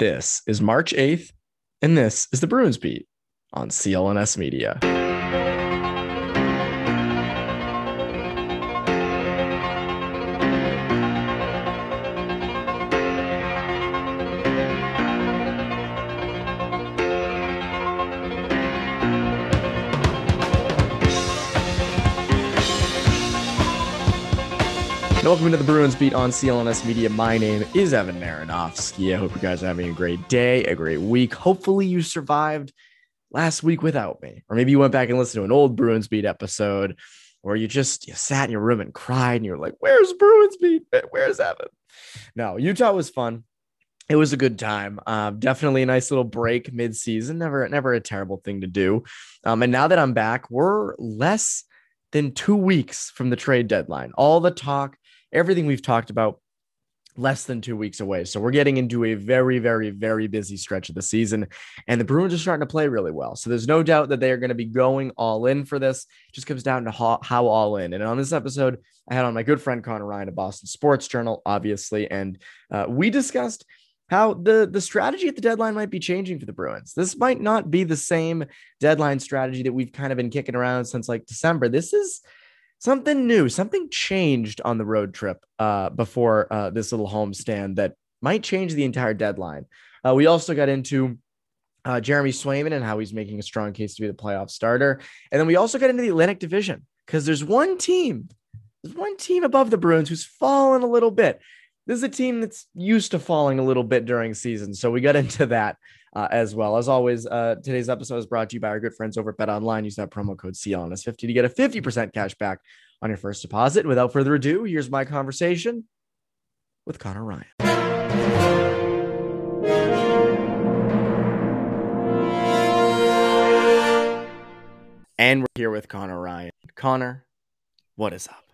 This is March 8th, and this is the Bruins Beat on CLNS Media. Welcome to the Bruins Beat on CLNS Media. My name is Evan Marinofsky. I hope you guys are having a great day, a great week. Hopefully, you survived last week without me, or maybe you went back and listened to an old Bruins Beat episode, or you just you sat in your room and cried, and you're like, "Where's Bruins Beat? Where's Evan?" No, Utah was fun. It was a good time. Um, definitely a nice little break mid-season. Never, never a terrible thing to do. Um, and now that I'm back, we're less than two weeks from the trade deadline. All the talk everything we've talked about less than two weeks away. So we're getting into a very, very, very busy stretch of the season. And the Bruins are starting to play really well. So there's no doubt that they are going to be going all in for this. It just comes down to how, how, all in. And on this episode, I had on my good friend Conor Ryan of Boston Sports Journal, obviously. And uh, we discussed how the, the strategy at the deadline might be changing for the Bruins. This might not be the same deadline strategy that we've kind of been kicking around since like December. This is something new, something changed on the road trip uh, before uh, this little homestand that might change the entire deadline. Uh, we also got into uh, Jeremy Swayman and how he's making a strong case to be the playoff starter. And then we also got into the Atlantic Division because there's one team, there's one team above the Bruins who's fallen a little bit. This is a team that's used to falling a little bit during season. So we got into that uh, as well. As always, uh, today's episode is brought to you by our good friends over at Bet Online. Use that promo code CLNS50 to get a 50% cash back on your first deposit. Without further ado, here's my conversation with Conor Ryan. And we're here with Conor Ryan. Conor, what is up?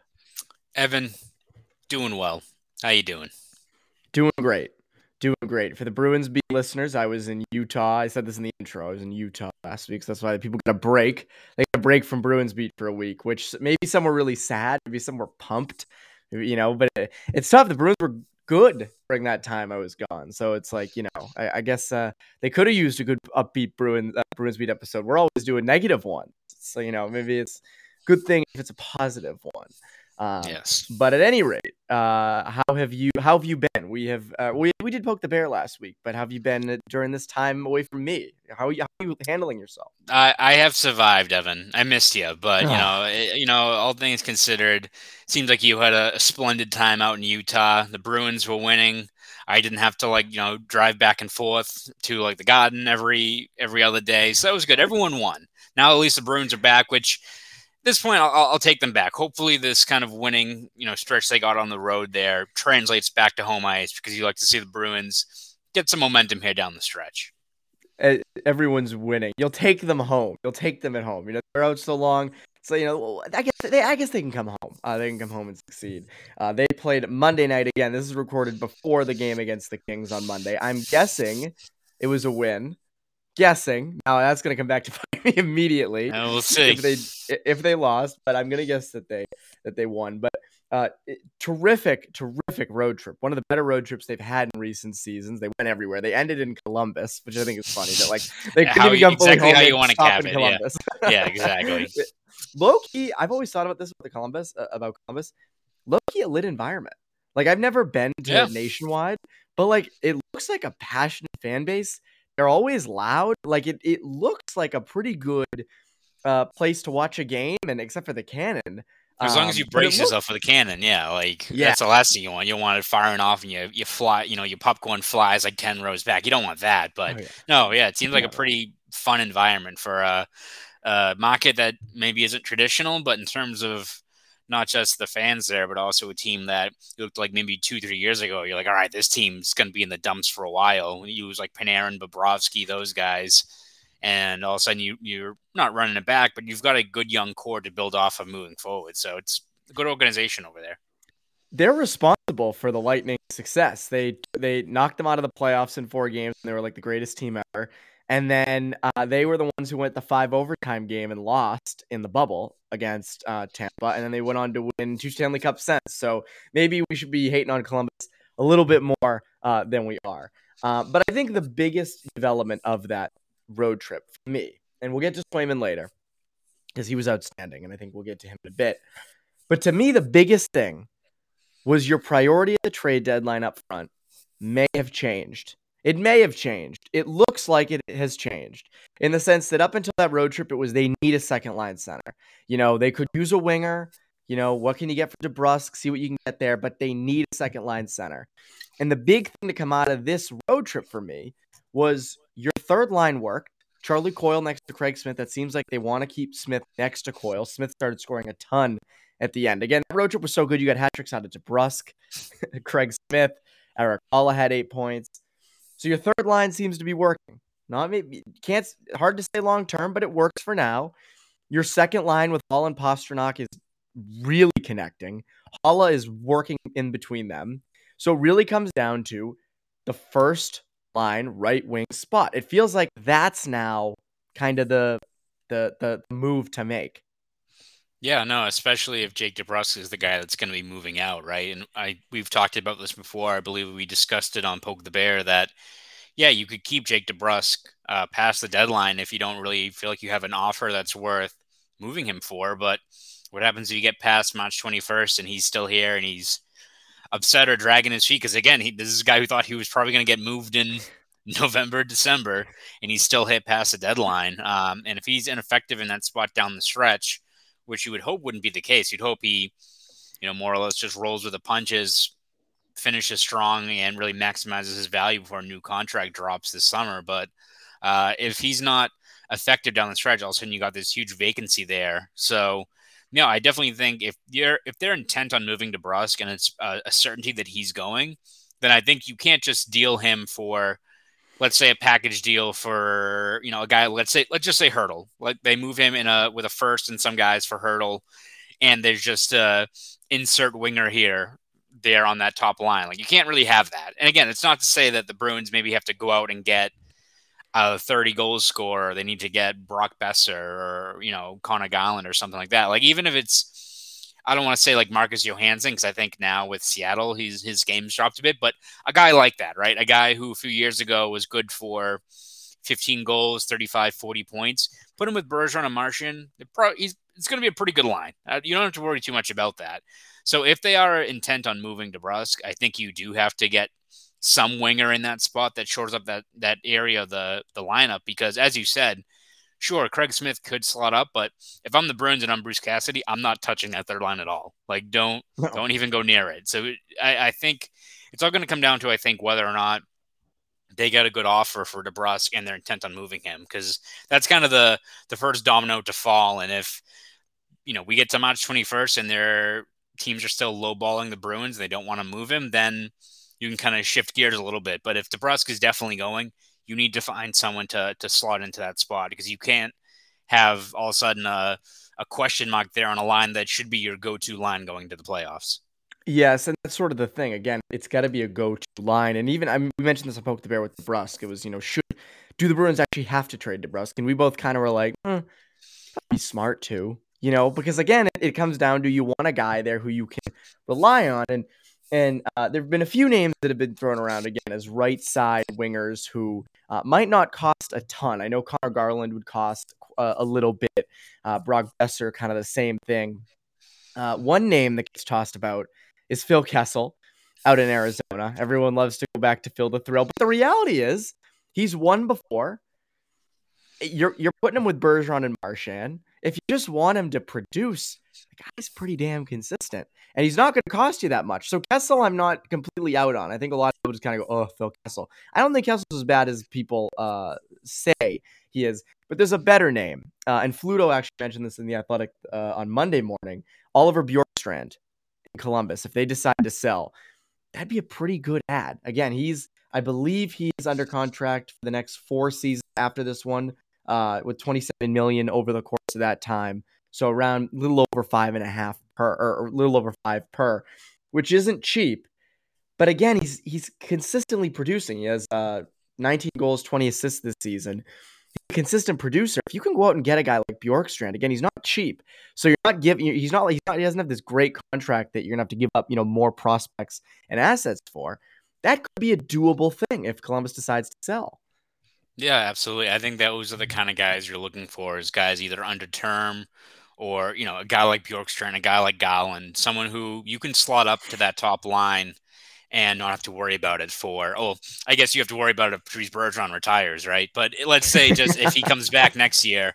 Evan, doing well. How you doing? Doing great doing great. For the Bruins beat listeners, I was in Utah. I said this in the intro. I was in Utah last week, so that's why people got a break. They got a break from Bruins beat for a week, which maybe some were really sad, maybe some were pumped, you know. But it, it's tough. The Bruins were good during that time I was gone, so it's like you know, I, I guess uh, they could have used a good upbeat Bruins uh, Bruins beat episode. We're always doing negative ones, so you know, maybe it's good thing if it's a positive one. Um, yes. But at any rate, uh, how have you? How have you been? We have uh, we we did poke the bear last week, but how have you been during this time away from me? How are you, how are you handling yourself? I I have survived, Evan. I missed you, but you know, it, you know, all things considered, seems like you had a, a splendid time out in Utah. The Bruins were winning. I didn't have to like you know drive back and forth to like the Garden every every other day, so that was good. Everyone won. Now at least the Bruins are back, which this point, I'll, I'll, take them back. Hopefully, this kind of winning, you know, stretch they got on the road there translates back to home ice because you like to see the Bruins get some momentum here down the stretch. Everyone's winning. You'll take them home. You'll take them at home. You know they're out so long. So you know, I guess they, I guess they can come home. Uh, they can come home and succeed. Uh, they played Monday night again. This is recorded before the game against the Kings on Monday. I'm guessing it was a win guessing. Now that's going to come back to bite me immediately. And we'll see if they if they lost, but I'm going to guess that they that they won. But uh, terrific, terrific road trip. One of the better road trips they've had in recent seasons. They went everywhere. They ended in Columbus, which I think is funny. That like they couldn't even exactly how you want to cap it. Columbus. Yeah. yeah, exactly. Low key, I've always thought about this with the Columbus uh, about Columbus. Low key, a lit environment. Like I've never been to yeah. nationwide, but like it looks like a passionate fan base they're always loud. Like it, it looks like a pretty good uh, place to watch a game, and except for the cannon. As long as you um, brace yourself for the cannon, yeah, like yeah. that's the last thing you want. You don't want it firing off and you you fly, you know, your popcorn flies like ten rows back. You don't want that, but oh, yeah. no, yeah, it seems like a pretty fun environment for a, a market that maybe isn't traditional, but in terms of not just the fans there, but also a team that looked like maybe two, three years ago. You're like, all right, this team's going to be in the dumps for a while. You was like Panarin, Bobrovsky, those guys. And all of a sudden, you, you're not running it back, but you've got a good young core to build off of moving forward. So it's a good organization over there. They're responsible for the Lightning success. They they knocked them out of the playoffs in four games, and they were like the greatest team ever. And then uh, they were the ones who went the five overtime game and lost in the bubble against uh, Tampa. And then they went on to win two Stanley Cups since. So maybe we should be hating on Columbus a little bit more uh, than we are. Uh, but I think the biggest development of that road trip for me, and we'll get to Swayman later because he was outstanding. And I think we'll get to him in a bit. But to me, the biggest thing was your priority at the trade deadline up front may have changed it may have changed. It looks like it has changed in the sense that up until that road trip, it was they need a second line center. You know, they could use a winger. You know, what can you get for DeBrusk? See what you can get there, but they need a second line center. And the big thing to come out of this road trip for me was your third line worked. Charlie Coyle next to Craig Smith. That seems like they want to keep Smith next to Coyle. Smith started scoring a ton at the end. Again, the road trip was so good. You got hat tricks out of DeBrusk, Craig Smith, Erik Haula had eight points. So your third line seems to be working. Not maybe can't hard to say long term, but it works for now. Your second line with Hall and Pastrnak is really connecting. Haula is working in between them. So it really comes down to the first line right wing spot. It feels like that's now kind of the the the move to make. Yeah, no, especially if Jake DeBrusk is the guy that's going to be moving out, right? And I we've talked about this before. I believe we discussed it on Poke the Bear that yeah, you could keep Jake DeBrusk uh, past the deadline if you don't really feel like you have an offer that's worth moving him for. But what happens if you get past March 21st and he's still here and he's upset or dragging his feet? Because again, he, this is a guy who thought he was probably going to get moved in November, December, and he's still hit past the deadline. Um, and if he's ineffective in that spot down the stretch, which you would hope wouldn't be the case. You'd hope he, you know, more or less just rolls with the punches, finishes strong, and really maximizes his value before a new contract drops this summer. But uh, if he's not effective down the stretch, all of a sudden you got this huge vacancy there. So, no, I definitely think if they're if they're intent on moving DeBrusk and it's a certainty that he's going, then I think you can't just deal him for let's say a package deal for you know a guy let's say let's just say Hertl. Like they move him in a with a first and some guys for Hertl and there's just a insert winger here there on that top line. Like you can't really have that. And again it's not to say that the Bruins maybe have to go out and get a 30 goals scorer. They need to get Brock Boeser or you know Conor Garland or something like that. Like even if it's I don't want to say like Marcus Johansson because I think now with Seattle, he's his game's dropped a bit, but a guy like that, right? A guy who a few years ago was good for 15 goals, 35, 40 points. Put him with Bergeron and Marchand. It he's, it's going to be a pretty good line. Uh, you don't have to worry too much about that. So if they are intent on moving DeBrusk, I think you do have to get some winger in that spot that shores up that that area of the the lineup because as you said sure, Craig Smith could slot up, but if I'm the Bruins and I'm Bruce Cassidy, I'm not touching that third line at all. Like, don't no. don't even go near it. So I, I think it's all going to come down to I think whether or not they get a good offer for DeBrusk and they're intent on moving him because that's kind of the the first domino to fall. And if you know we get to March 21st and their teams are still lowballing the Bruins, they don't want to move him, then you can kind of shift gears a little bit. But if DeBrusk is definitely going, you need to find someone to to slot into that spot because you can't have all of a sudden a, a question mark there on a line that should be your go-to line going to the playoffs. Yes, and that's sort of the thing. Again, it's got to be a go-to line, and even I mean, we mentioned this on Poke the Bear with DeBrusk. It was you know should do the Bruins actually have to trade DeBrusk? And we both kind of were like, hmm, be smart too, you know, because again, it, it comes down to you want a guy there who you can rely on, and and uh, there have been a few names that have been thrown around again as right side wingers who uh, might not cost a ton. I know Conor Garland would cost uh, a little bit. Uh, Brock Boeser, kind of the same thing. Uh, one name that gets tossed about is Phil Kessel out in Arizona. Everyone loves to go back to Phil the Thrill, but the reality is he's won before. You're you're putting him with Bergeron and Marchand. If you just want him to produce, the guy's pretty damn consistent, and he's not going to cost you that much. So Kessel, I'm not completely out on. I think a lot of people just kind of go, "Oh, Phil Kessel." I don't think Kessel's as bad as people uh, say he is, but there's a better name. Uh, and Fluto actually mentioned this in the Athletic uh, on Monday morning. Oliver Bjorkstrand in Columbus, if they decide to sell, that'd be a pretty good ad. Again, he's I believe he's under contract for the next four seasons after this one, uh, with 27 million over the course of that time. So around a little over five and a half per, or a little over five per, which isn't cheap. But again, he's he's consistently producing. He has uh, 19 goals, 20 assists this season. consistent producer. If you can go out and get a guy like Bjorkstrand, again, he's not cheap. So you're not giving. He's not he's not, he doesn't have this great contract that you're gonna have to give up, you know, more prospects and assets for. That could be a doable thing if Columbus decides to sell. Yeah, absolutely. I think those are the kind of guys you're looking for is guys either under term or, you know, a guy like Bjorkstrand, a guy like Garland, someone who you can slot up to that top line and not have to worry about it for, oh, I guess you have to worry about it if Patrice Bergeron retires, right? But let's say just if he comes back next year,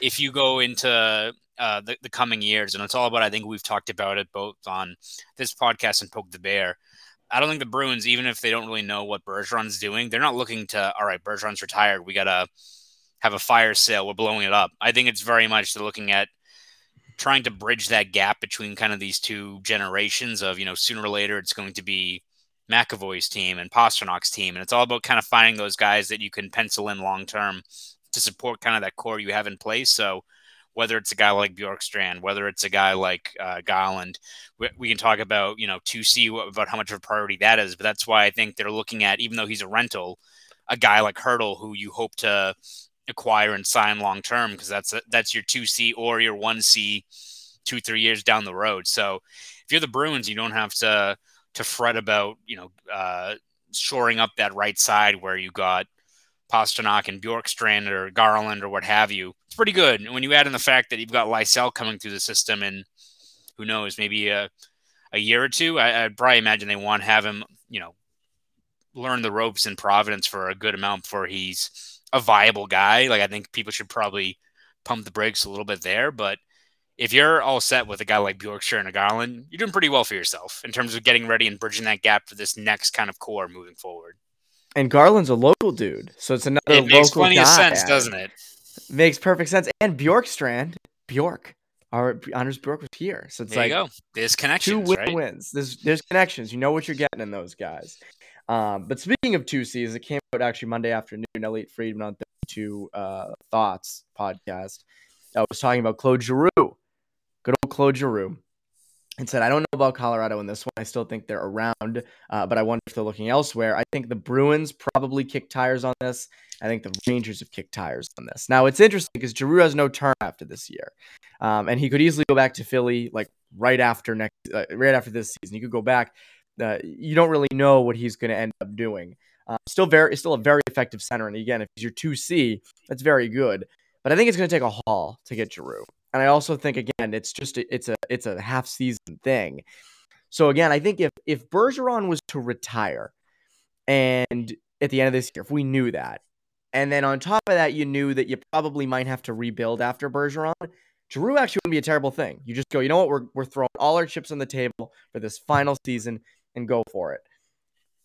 if you go into uh, the, the coming years, and it's all about, I think we've talked about it both on this podcast and Poke the Bear I don't think the Bruins, even if they don't really know what Bergeron's doing, they're not looking to, all right, Bergeron's retired. We got to have a fire sale. We're blowing it up. I think it's very much they're looking at trying to bridge that gap between kind of these two generations of, you know, sooner or later it's going to be McAvoy's team and Pastrnak's team. And it's all about kind of finding those guys that you can pencil in long term to support kind of that core you have in place. So whether it's a guy like Bjorkstrand, whether it's a guy like uh. We, we, can talk about, you know, to see what, about how much of a priority that is. But that's why I think they're looking at, even though he's a rental, a guy like Hertl, who you hope to acquire and sign long term, because that's a, that's your 2C or your 1C two, three years down the road. So if you're the Bruins, you don't have to to fret about, you know, uh, shoring up that right side where you got – Pastrnak and Bjorkstrand or Garland or what have you. It's pretty good. And when you add in the fact that you've got Lysell coming through the system and who knows, maybe a, a year or two, I, would probably imagine they want to have him, you know, learn the ropes in Providence for a good amount before he's a viable guy. Like I think people should probably pump the brakes a little bit there. But if you're all set with a guy like Bjorkstrand and Garland, you're doing pretty well for yourself in terms of getting ready and bridging that gap for this next kind of core moving forward. And Garland's a local dude, so it's another it makes plenty of sense, doesn't it? Makes perfect sense. And Bjorkstrand, Bjork, our Anders Bjork was here, so it's there like you go. There's connections, two win right? wins. There's there's connections. You know what you're getting in those guys. Um, but speaking of two C's, it came out actually Monday afternoon. Elliotte Friedman on the two uh, Thoughts podcast. I was talking about Claude Giroux, good old Claude Giroux and said, I don't know about Colorado in this one. I still think they're around, uh, but I wonder if they're looking elsewhere. I think the Bruins probably kick tires on this. I think the Rangers have kicked tires on this. Now, it's interesting because Giroux has no term after this year, um, and he could easily go back to Philly like right after next, uh, right after this season. He could go back. Uh, you don't really know what he's going to end up doing. Uh, still very, still a very effective center, and again, if he's your two C, that's very good. But I think it's going to take a haul to get Giroux. And I also think again, it's just a, it's a it's a half season thing. So again, I think if if Bergeron was to retire, and at the end of this year, if we knew that, and then on top of that, you knew that you probably might have to rebuild after Bergeron, Giroux actually wouldn't be a terrible thing. You just go, you know what, we're we're throwing all our chips on the table for this final season and go for it.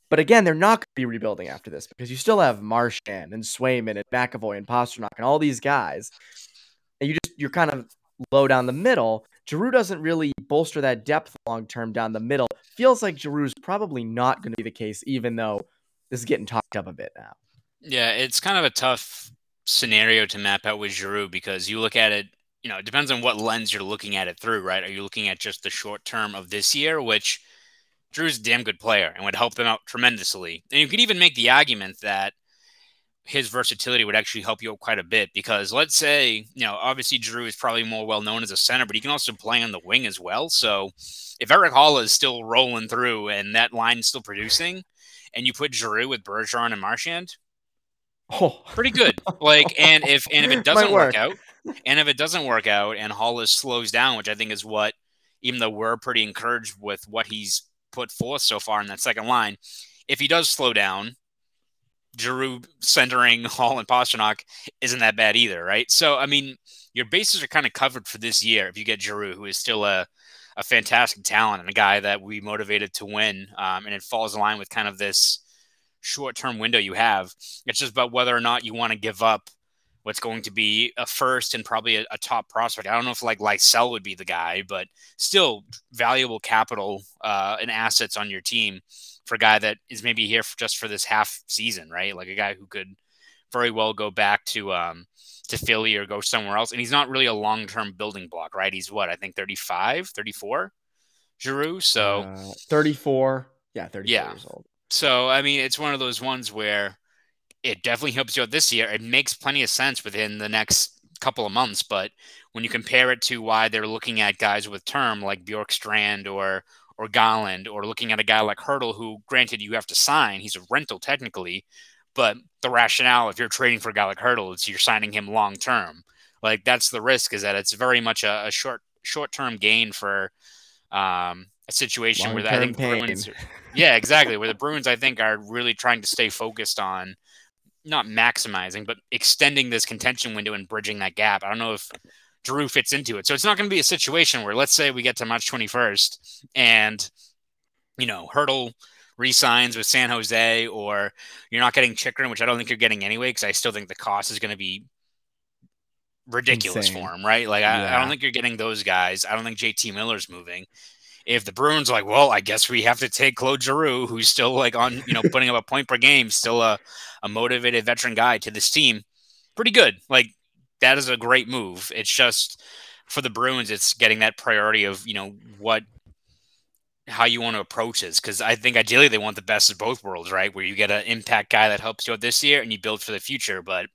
But again, they're not going to be rebuilding after this because you still have Marchand and Swayman and McAvoy and Pastrnak and all these guys you're kind of low down the middle. Giroux doesn't really bolster that depth long term down the middle. Feels like Giroux's probably not going to be the case, even though this is getting talked up a bit now. Yeah, it's kind of a tough scenario to map out with Giroux because you look at it, you know, it depends on what lens you're looking at it through, right? Are you looking at just the short term of this year, which Giroux's a damn good player and would help them out tremendously. And you could even make the argument that his versatility would actually help you out quite a bit because let's say, you know, obviously Giroux is probably more well known as a center, but he can also play on the wing as well. So if Erik Haula is still rolling through and that line is still producing, and you put Giroux with Bergeron and Marchand, oh, pretty good. Like, and if and if it doesn't work. work out, and if it doesn't work out, and Haula is slows down, which I think is what, even though we're pretty encouraged with what he's put forth so far in that second line, if he does slow down Giroux centering Hall and Pastrnak isn't that bad either, right? So, I mean, your bases are kind of covered for this year if you get Giroux, who is still a, a fantastic talent and a guy that we motivated to win. Um, and it falls in line with kind of this short term window you have. It's just about whether or not you want to give up what's going to be a first and probably a, a top prospect. I don't know if like Lysell would be the guy, but still valuable capital uh, and assets on your team for a guy that is maybe here for just for this half season, right? Like a guy who could very well go back to um, to Philly or go somewhere else. And he's not really a long term building block, right? He's what I think 35, 34, Giroux. So uh, 34, yeah, 34 yeah. years old. So I mean, it's one of those ones where it definitely helps you out this year. It makes plenty of sense within the next couple of months, but when you compare it to why they're looking at guys with term like Bjorkstrand or or Garland, or looking at a guy like Hertl, who granted you have to sign, he's a rental technically, but the rationale if you're trading for a guy like Hertl, it's you're signing him long term. Like that's the risk is that it's very much a, a short short term gain for um, a situation long where I think Bruins, yeah, exactly, where the Bruins I think are really trying to stay focused on not maximizing, but extending this contention window and bridging that gap. I don't know if Drew fits into it. So it's not going to be a situation where, let's say, we get to March 21st and, you know, Hertl resigns with San Jose, or you're not getting Chychrun, which I don't think you're getting anyway, because I still think the cost is going to be ridiculous Insane. for him, right? Like, I, yeah. I, don't think you're getting those guys. I don't think JT Miller's moving if the Bruins are like, well, I guess we have to take Claude Giroux, who's still like on, you know, putting up a point per game, still a, a motivated veteran guy to this team, pretty good. Like that is a great move. It's just for the Bruins, it's getting that priority of, you know, what how you want to approach this because I think ideally they want the best of both worlds, right? Where you get an impact guy that helps you out this year and you build for the future. But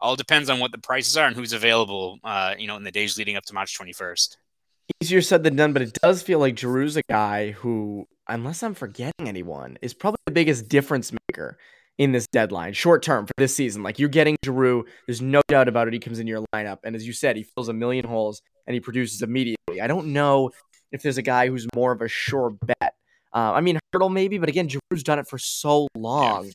all depends on what the prices are and who's available, uh, you know, in the days leading up to March 21st easier said than done, but it does feel like Giroux's a guy who, unless I'm forgetting anyone, is probably the biggest difference maker in this deadline, short term for this season. Like you're getting Giroux, there's no doubt about it. He comes in your lineup, and as you said, he fills a million holes and he produces immediately. I don't know if there's a guy who's more of a sure bet. Uh, I mean, Hertl maybe, but again, Giroux's done it for so long.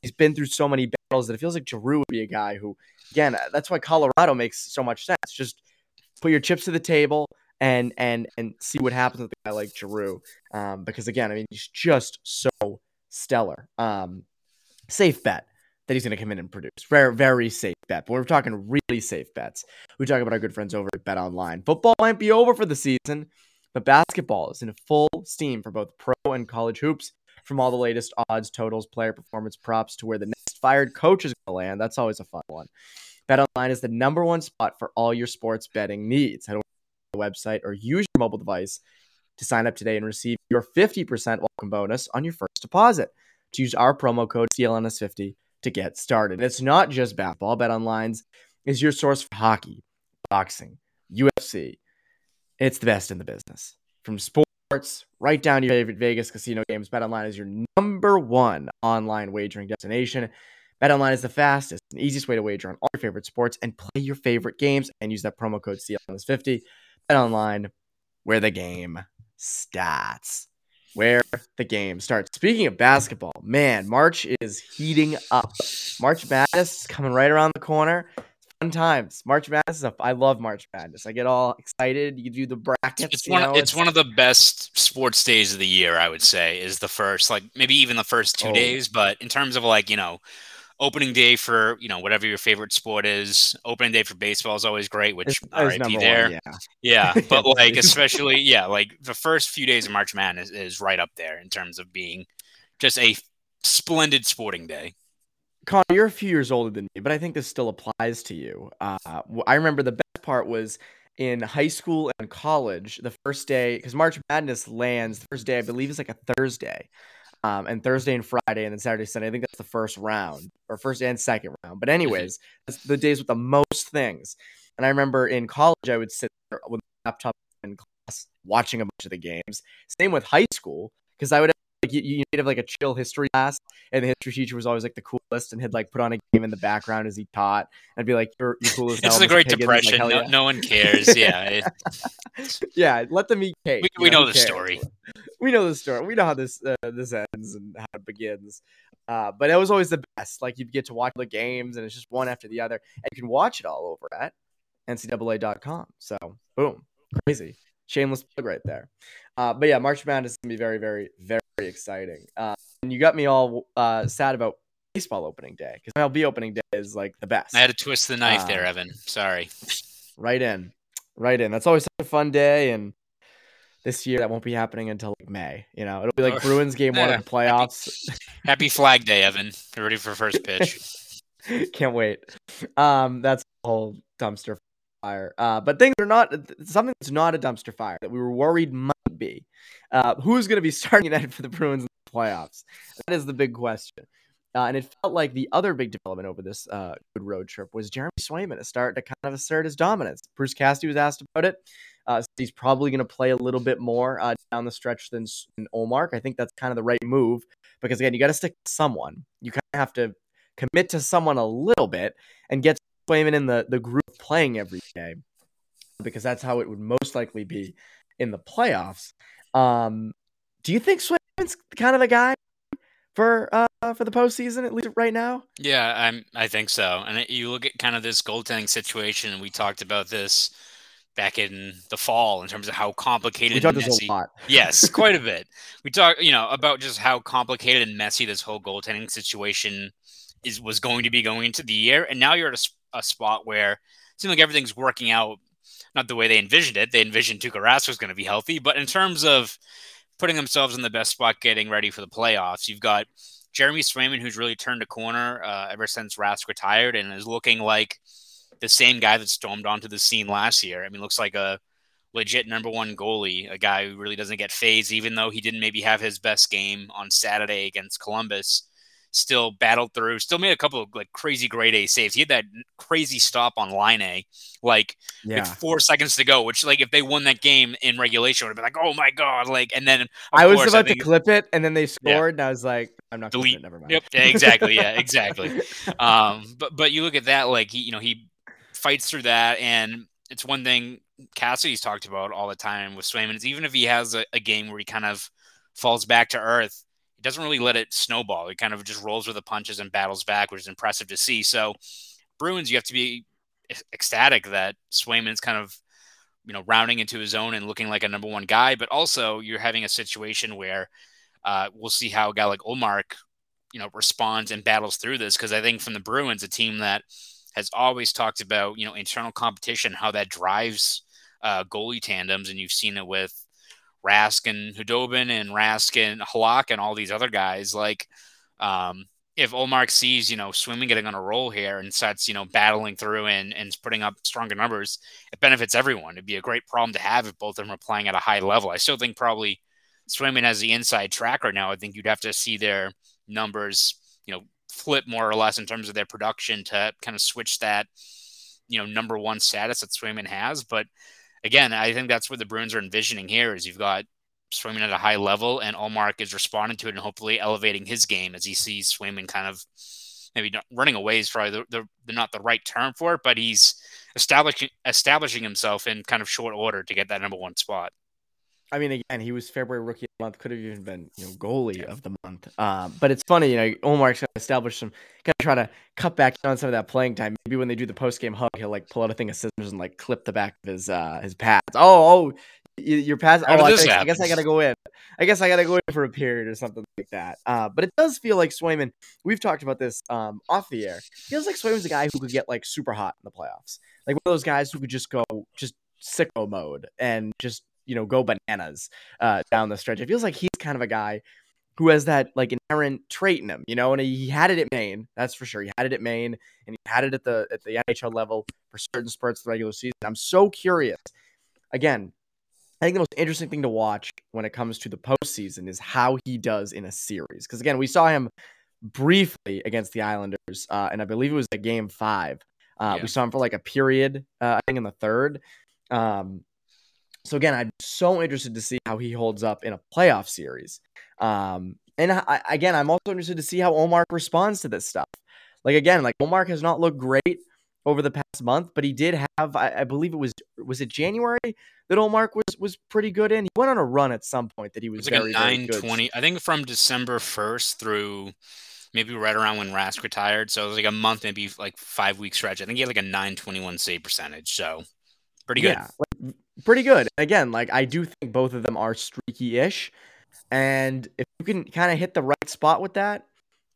He's been through so many battles that it feels like Giroux would be a guy who, again, that's why Colorado makes so much sense. Just put your chips to the table and and and see what happens with a guy like Giroux. Um, because again, I mean, he's just so stellar. Um, safe bet that he's going to come in and produce. Very, very safe bet. But we're talking really safe bets. We talk about our good friends over at Bet Online. Football might be over for the season, but basketball is in full steam for both pro and college hoops. From all the latest odds, totals, player performance props to where the next fired coach is going to land. That's always a fun one. Bet Online is the number one spot for all your sports betting needs. Head over website or use your mobile device to sign up today and receive your 50% welcome bonus on your first deposit. To use our promo code CLNS50 to get started. It's not just basketball. Bet Online's is your source for hockey, boxing, UFC. It's the best in the business. From sports right down to your favorite Vegas casino games, Bet Online is your number one online wagering destination. BetOnline is the fastest and easiest way to wager on all your favorite sports and play your favorite games and use that promo code CLNS50 Bet online, where the game starts. Where the game starts. Speaking of basketball, man, March is heating up. March Madness is coming right around the corner. Fun times. March Madness is up. I love March Madness. I get all excited. You do the brackets. It's one. Know, it's, it's, one of the best sports days of the year. I would say is the first, like maybe even the first two oh. days. But in terms of like you know opening day for you know whatever your favorite sport is. Opening day for baseball is always great, which RIP there. One, yeah, yeah, but like especially yeah, like the first few days of March Madness is, is right up there in terms of being just a splendid sporting day. Conor, you're a few years older than me, but I think this still applies to you. Uh, I remember the best part was in high school and college. The first day, because March Madness lands the first day, I believe, is like a Thursday um, and Thursday and Friday, and then Saturday, Sunday. I think that's the first round or first and second round. But anyways, the days with the most things. And I remember in college, I would sit there with my laptop in class watching a bunch of the games. Same with high school because I would Have, like you, you'd have like a chill history class, and the history teacher was always like the coolest, and he'd like put on a game in the background as he taught, and be like, "You're, you're coolest." It's the Great. Depression. Like, no, yeah. no, one cares. Yeah, yeah. Let them eat cake. We, we know, know the cares? story. We know the story. We know how this uh, this ends and how it begins. Uh, but it was always the best. Like you get to watch the games, and it's just one after the other, and you can watch it all over at NCAA.com. So boom, crazy. Shameless plug right there. Uh, but yeah, March Madness is gonna be very, very, very exciting. Uh, and you got me all uh, sad about baseball opening day because MLB opening day is like the best. I had to twist the knife there, Um, Evan. Sorry. Right in, right in. That's always such a fun day, and this year that won't be happening until like May. You know, it'll be like Or- Bruins game one Yeah, of the playoffs. Happy Flag Day, Evan. You're ready for first pitch. Can't wait. Um, that's a whole dumpster fire. Uh, but things are not something that's not a dumpster fire that we were worried might be. Uh, who's going to be starting net for the Bruins in the playoffs? That is the big question. Uh, and it felt like the other big development over this uh, good road trip was Jeremy Swayman to start to kind of assert his dominance. Bruce Cassidy was asked about it. Uh, he's probably going to play a little bit more uh, down the stretch than, than Ullmark. I think that's kind of the right move because again, you got to stick to someone. You kind of have to commit to someone a little bit and get Swayman in the the group playing every day because that's how it would most likely be in the playoffs. Um, do you think Swayman's kind of the guy for uh for the postseason at least right now? Yeah, I'm. I think so. And you look at kind of this goaltending situation. and We talked about this back in the fall in terms of how complicated We talked and messy. a lot. yes, quite a bit. We talk, you know, about just how complicated and messy this whole goaltending situation is was going to be going into the year, and now you're at a spot where it seems like everything's working out. Not the way they envisioned it. They envisioned Tuukka Rask was going to be healthy, but in terms of putting themselves in the best spot, getting ready for the playoffs, you've got Jeremy Swayman, who's really turned a corner uh, ever since Rask retired, and is looking like the same guy that stormed onto the scene last year. I mean, looks like a legit number one goalie, a guy who really doesn't get phased, even though he didn't maybe have his best game on Saturday against Columbus. Still battled through, still made a couple of like crazy grade A saves. He had that crazy stop on Laine, like Yeah. with four seconds to go, which like if they won that game in regulation would have been like, oh my god, like and then I was course, about to think- clip it and then they scored and I was like, I'm not Delete. it. Never mind. Yep, yeah, exactly, yeah, exactly. um, but but you look at that, like he, you know, he fights through that, and it's one thing Cassidy's talked about all the time with Swayman. Is even if he has a, a game where he kind of falls back to earth, he doesn't really let it snowball. He kind of just rolls with the punches and battles back, which is impressive to see. So Bruins, you have to be ecstatic that Swayman's kind of you know rounding into his own and looking like a number one guy, but also you're having a situation where uh, we'll see how a guy like Ullmark you know responds and battles through this because I think from the Bruins, a team that has always talked about you know internal competition, how that drives uh, goalie tandems, and you've seen it with Rask and Khudobin and Rask and Halak and all these other guys. Like um, if Ullmark sees you know Swayman getting on a roll here and starts you know battling through and and putting up stronger numbers, it benefits everyone. It'd be a great problem to have if both of them are playing at a high level. I still think probably Swayman has the inside track right now. I think you'd have to see their numbers, you know, flip more or less in terms of their production to kind of switch that, you know, number one status that Swayman has. But again, I think that's what the Bruins are envisioning here is you've got Swayman at a high level and Ullmark is responding to it and hopefully elevating his game as he sees Swayman kind of maybe not running away is probably the, the, the not the right term for it, but he's establishing establishing himself in kind of short order to get that number one spot. I mean, again, he was February rookie of the month. Could have even been, you know, goalie of the month. Um, but it's funny, you know, Ullmark's gonna establish some, kind of try to cut back on some of that playing time. Maybe when they do the post game hug, he'll like pull out a thing of scissors and like clip the back of his uh his pads. Oh, oh, your pads. Oh, I, think- I guess I gotta go in. I guess I gotta go in for a period or something like that. Uh, but it does feel like Swayman. We've talked about this um off the air. Feels like Swayman's a guy who could get like super hot in the playoffs. Like one of those guys who could just go just sicko mode and just you know go bananas uh, down the stretch. It feels like he's kind of a guy who has that like inherent trait in him, you know. And he had it at Maine, that's for sure. He had it at Maine, and he had it at the at the NHL level for certain spurts of the regular season. I'm so curious. Again, I think the most interesting thing to watch when it comes to the postseason is how he does in a series. Because again, we saw him briefly against the Islanders, uh, and I believe it was a game five. Uh, Yeah. We saw him for like a period, uh, I think in the third. Um, so again, I'm so interested to see how he holds up in a playoff series. Um, and I, again, I'm also interested to see how Ullmark responds to this stuff. Like again, like Ullmark has not looked great over the past month, but he did have, I, I believe it was, was it January that Ullmark was was pretty good in. He went on a run at some point that he It was, was like very, a nine twenty. I think from December first through maybe right around when Rask retired. So it was like a month, maybe like five week stretch. I think he had like a nine twenty one save percentage. So pretty good. Yeah, like, pretty good. Again, like I do think both of them are streaky-ish, and if you can kind of hit the right spot with that,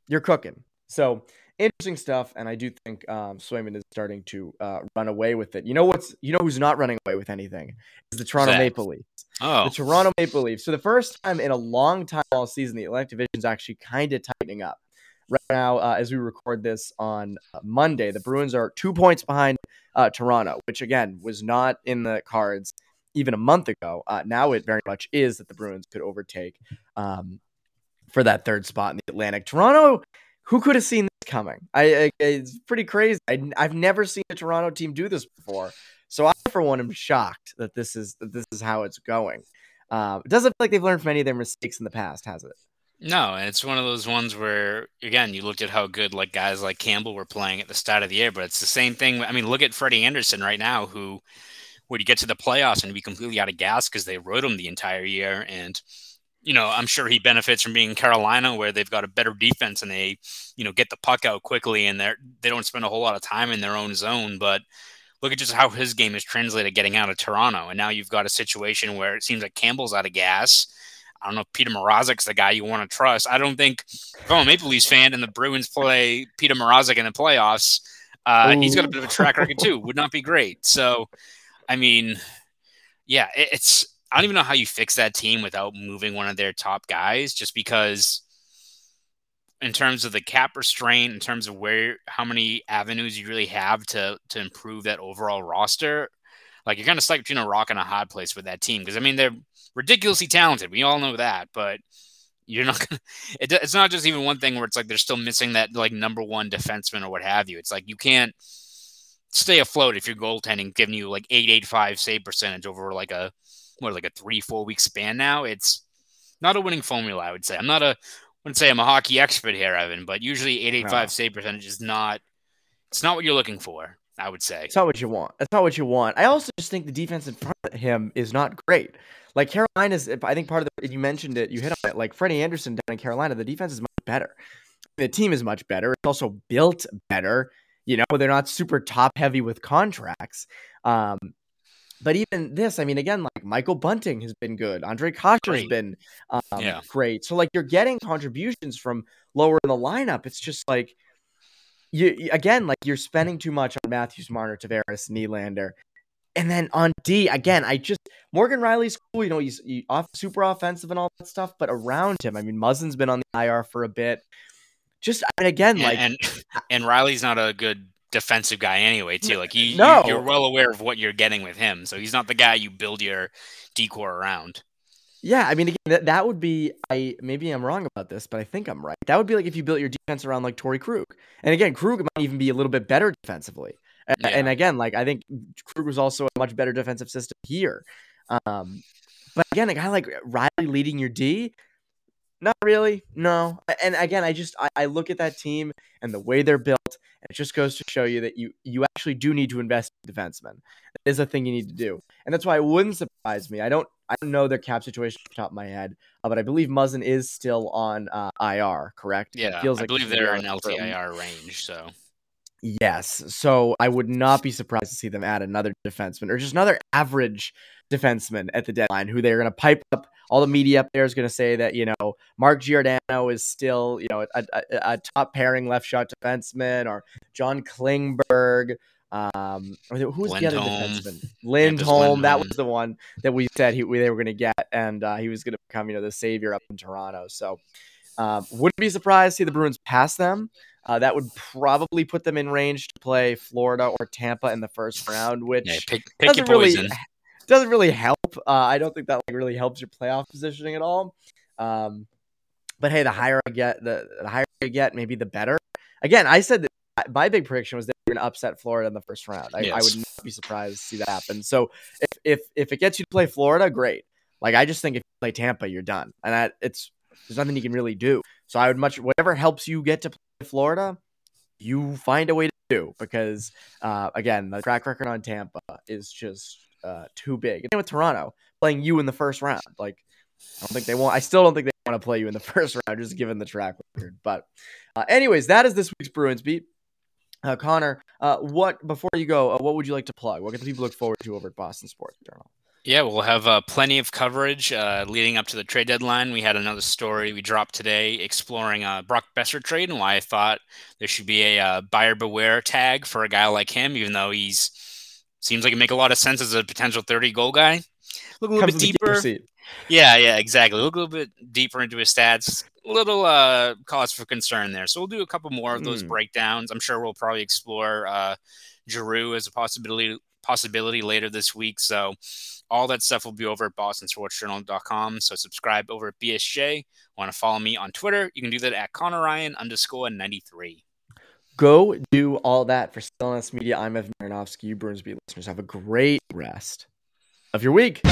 you're cooking. So interesting stuff, and I do think um, Swayman is starting to uh, run away with it. You know what's you know who's not running away with anything is the Toronto that? Maple Leafs. Oh, The Toronto Maple Leafs. So the first time in a long time all season, the Atlantic Division is actually kind of tightening up. Right now, uh, as we record this on uh, Monday, the Bruins are two points behind uh, Toronto, which again was not in the cards even a month ago. Uh, now it very much is that the Bruins could overtake um, for that third spot in the Atlantic. Toronto, who could have seen this coming? I, I it's pretty crazy. I, I've never seen a Toronto team do this before, so I for one am shocked that this is that this is how it's going. Um, it doesn't feel like they've learned from any of their mistakes in the past, has it? No, it's one of those ones where again you looked at how good like guys like Campbell were playing at the start of the year, but it's the same thing. I mean, look at Freddie Andersen right now, who would get to the playoffs and be completely out of gas because they rode him the entire year, and you know I'm sure he benefits from being in Carolina where they've got a better defense and they you know get the puck out quickly and they're they don't spend a whole lot of time in their own zone, but. Look at just how his game is translated getting out of Toronto. And now you've got a situation where it seems like Campbell's out of gas I don't know if Peter Mrazek's the guy you want to trust. I don't think if I'm a Maple Leafs fan and the Bruins play Peter Mrazek in the playoffs, uh, he's got a bit of a track record too. Would not be great. So, I mean, yeah, it, it's I don't even know how you fix that team without moving one of their top guys, just because in terms of the cap restraint, in terms of where how many avenues you really have to to improve that overall roster, like you're kind of stuck between a rock and a hard place with that team. Because I mean, they're ridiculously talented. We all know that, but you're not gonna. It, it's not just even one thing where it's like they're still missing that like number one defenseman or what have you. It's like you can't stay afloat if your goaltending giving you like eight eight five save percentage over like a what like a three four week span now. It's not a winning formula. I would say I'm not a. I wouldn't say I'm a hockey expert here, Evan, but usually eight eight five save percentage is not. It's not what you're looking for. I would say. It's not what you want. That's not what you want. I also just think the defense in front of him is not great. Like Carolina's, I think part of the you mentioned it, you hit on it. Like Freddie Andersen down in Carolina, the defense is much better. The team is much better. It's also built better. You know, they're not super top heavy with contracts. Um, but even this, I mean, again, like Michael Bunting has been good. Ondrej Kase has been um, Yeah. great. So like you're getting contributions from lower in the lineup. It's just like you you- again, like you're spending too much on Matthews, Marner, Tavares, Nylander. And then on D, again, I just Morgan Rielly's cool, you know, he's he off super offensive and all that stuff, but around him, I mean, Muzzin's been on the IR for a bit. Just and again, and, like and and Rielly's not a good defensive guy anyway, too. Like he, No. you, are well aware of what you're getting with him, so he's not the guy you build your decor around. Yeah, I mean, again, that, that would be. I maybe I'm wrong about this, but I think I'm right. That would be like if you built your defense around like Torey Krug, and again, Krug might even be a little bit better defensively. Yeah. And again, like I think Krug was also a much better defensive system here. Um, but again, a guy like Rielly leading your D, not really. No. And again, I just I, I look at that team and the way they're built, and it just goes to show you that you you actually do need to invest in defensemen. That is a thing you need to do, and that's why it wouldn't surprise me. I don't I don't know their cap situation off the top of my head, uh, but I believe Muzzin is still on uh, IR. Correct? It Yeah, feels I like believe he's gonna be they're in it LTIR range. So Yes. So I would not be surprised to see them add another defenseman or just another average defenseman at the deadline who they're going to pipe up. All the media up there is going to say that, you know, Mark Giordano is still, you know, a, a, a top pairing left shot defenseman or John Klingberg. Um, who's the other defenseman? Lindholm. That was the one that we said he, we, they were going to get, and uh, he was going to become, you know, the savior up in Toronto. So um, wouldn't be surprised to see the Bruins pass them. Uh, that would probably put them in range to play Florida or Tampa in the first round, which yeah, pick pick doesn't really doesn't really help. Uh, I don't think that like really helps your playoff positioning at all. Um, but hey, the higher I get, the, the higher I get, maybe the better. Again, I said that my big prediction was that we're going to upset Florida in the first round. I, I would not be surprised to see that happen. So if if if it gets you to play Florida, great. Like I just think if you play Tampa, you're done, and that it's there's nothing you can really do. So I would much whatever helps you get to play Florida, you find a way to do because uh, again, the track record on Tampa is just uh, too big. And with Toronto playing you in the first round, like I don't think they want. I still don't think they want to play you in the first round, just given the track record. But uh, anyways, that is this week's Bruins beat. Uh, Conor, uh, what before you go, uh, what would you like to plug? What can people look forward to over at Boston Sports Journal? Yeah, we'll have uh, plenty of coverage uh, leading up to the trade deadline. We had another story we dropped today exploring a uh, Brock Boeser trade and why I thought there should be a uh, buyer beware tag for a guy like him, even though he's seems like it make a lot of sense as a potential 30 goal guy. Look a little Comes bit deeper. Yeah, yeah, exactly. Look a little bit deeper into his stats. A little uh, cause for concern there. So we'll do a couple more of those mm. breakdowns. I'm sure we'll probably explore uh, Giroux as a possibility possibility later this week. So all that stuff will be over at bostonsportsjournal.com. So subscribe over at BSJ. Want to follow me on Twitter? You can do that at Conor Ryan underscore 93. Go do all that for Stillness Media. I'm Evan Marinofsky. You Bruins Beat listeners have a great rest of your week.